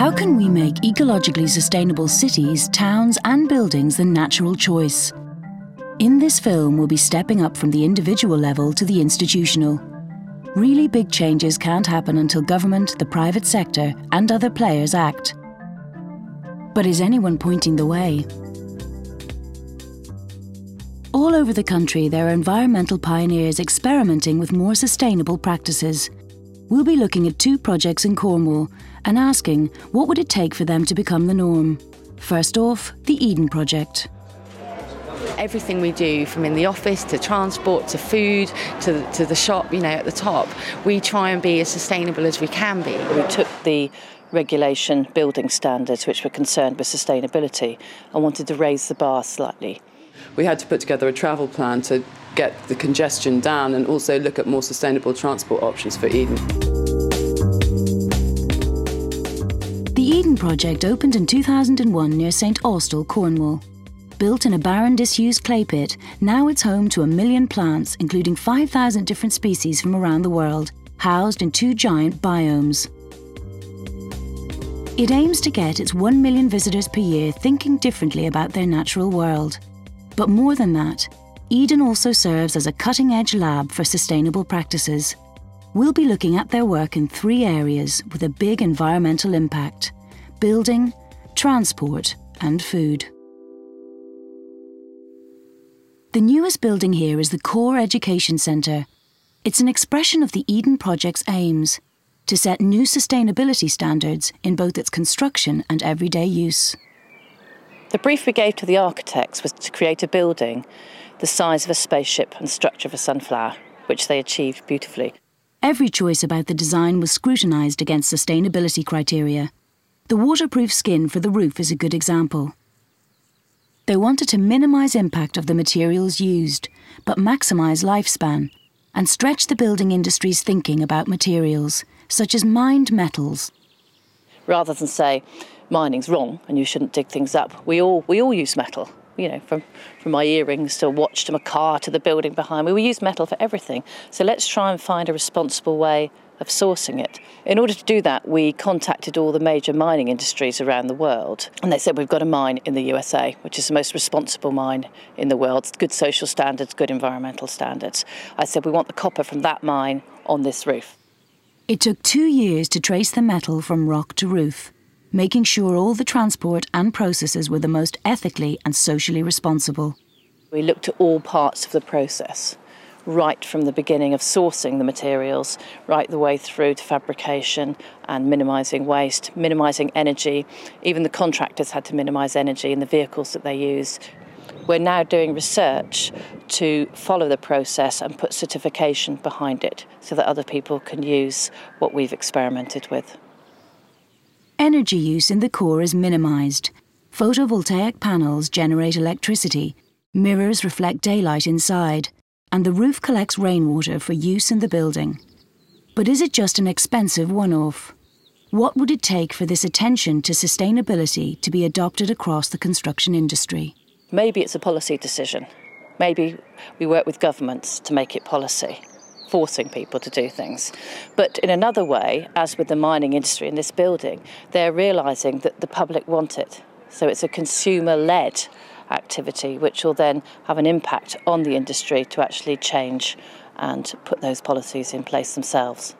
How can we make ecologically sustainable cities, towns, and buildings the natural choice? In this film, we'll be stepping up from the individual level to the institutional. Really big changes can't happen until government, the private sector, and other players act. But is anyone pointing the way? All over the country, there are environmental pioneers experimenting with more sustainable practices. We'll be looking at two projects in Cornwall and asking what would it take for them to become the norm. First off, the Eden Project everything we do, from in the office to transport to food to the, to the shop, you know, at the top, we try and be as sustainable as we can be. We took the regulation building standards, which were concerned with sustainability, and wanted to raise the bar slightly. We had to put together a travel plan to get the congestion down and also look at more sustainable transport options for Eden. The Eden project opened in 2001 near St Austell, Cornwall. Built in a barren, disused clay pit, now it's home to a million plants, including 5,000 different species from around the world, housed in two giant biomes. It aims to get its 1 million visitors per year thinking differently about their natural world. But more than that, Eden also serves as a cutting edge lab for sustainable practices. We'll be looking at their work in three areas with a big environmental impact building, transport, and food. The newest building here is the Core Education Centre. It's an expression of the Eden Project's aims to set new sustainability standards in both its construction and everyday use. The brief we gave to the architects was to create a building the size of a spaceship and structure of a sunflower, which they achieved beautifully. Every choice about the design was scrutinised against sustainability criteria. The waterproof skin for the roof is a good example. They wanted to minimise impact of the materials used, but maximise lifespan, and stretch the building industry's thinking about materials, such as mined metals. Rather than say, mining's wrong and you shouldn't dig things up, we all, we all use metal. You know, from, from my earrings to a watch to my car to the building behind me, we use metal for everything. So let's try and find a responsible way of sourcing it. In order to do that, we contacted all the major mining industries around the world, and they said we've got a mine in the USA, which is the most responsible mine in the world, good social standards, good environmental standards. I said we want the copper from that mine on this roof. It took two years to trace the metal from rock to roof, making sure all the transport and processes were the most ethically and socially responsible. We looked at all parts of the process right from the beginning of sourcing the materials, right the way through to fabrication and minimising waste, minimising energy. Even the contractors had to minimise energy in the vehicles that they use. We're now doing research to follow the process and put certification behind it so that other people can use what we've experimented with. Energy use in the core is minimised. Photovoltaic panels generate electricity, mirrors reflect daylight inside, and the roof collects rainwater for use in the building. But is it just an expensive one off? What would it take for this attention to sustainability to be adopted across the construction industry? Maybe it's a policy decision. Maybe we work with governments to make it policy, forcing people to do things. But in another way, as with the mining industry in this building, they're realising that the public want it. So it's a consumer led activity, which will then have an impact on the industry to actually change and put those policies in place themselves.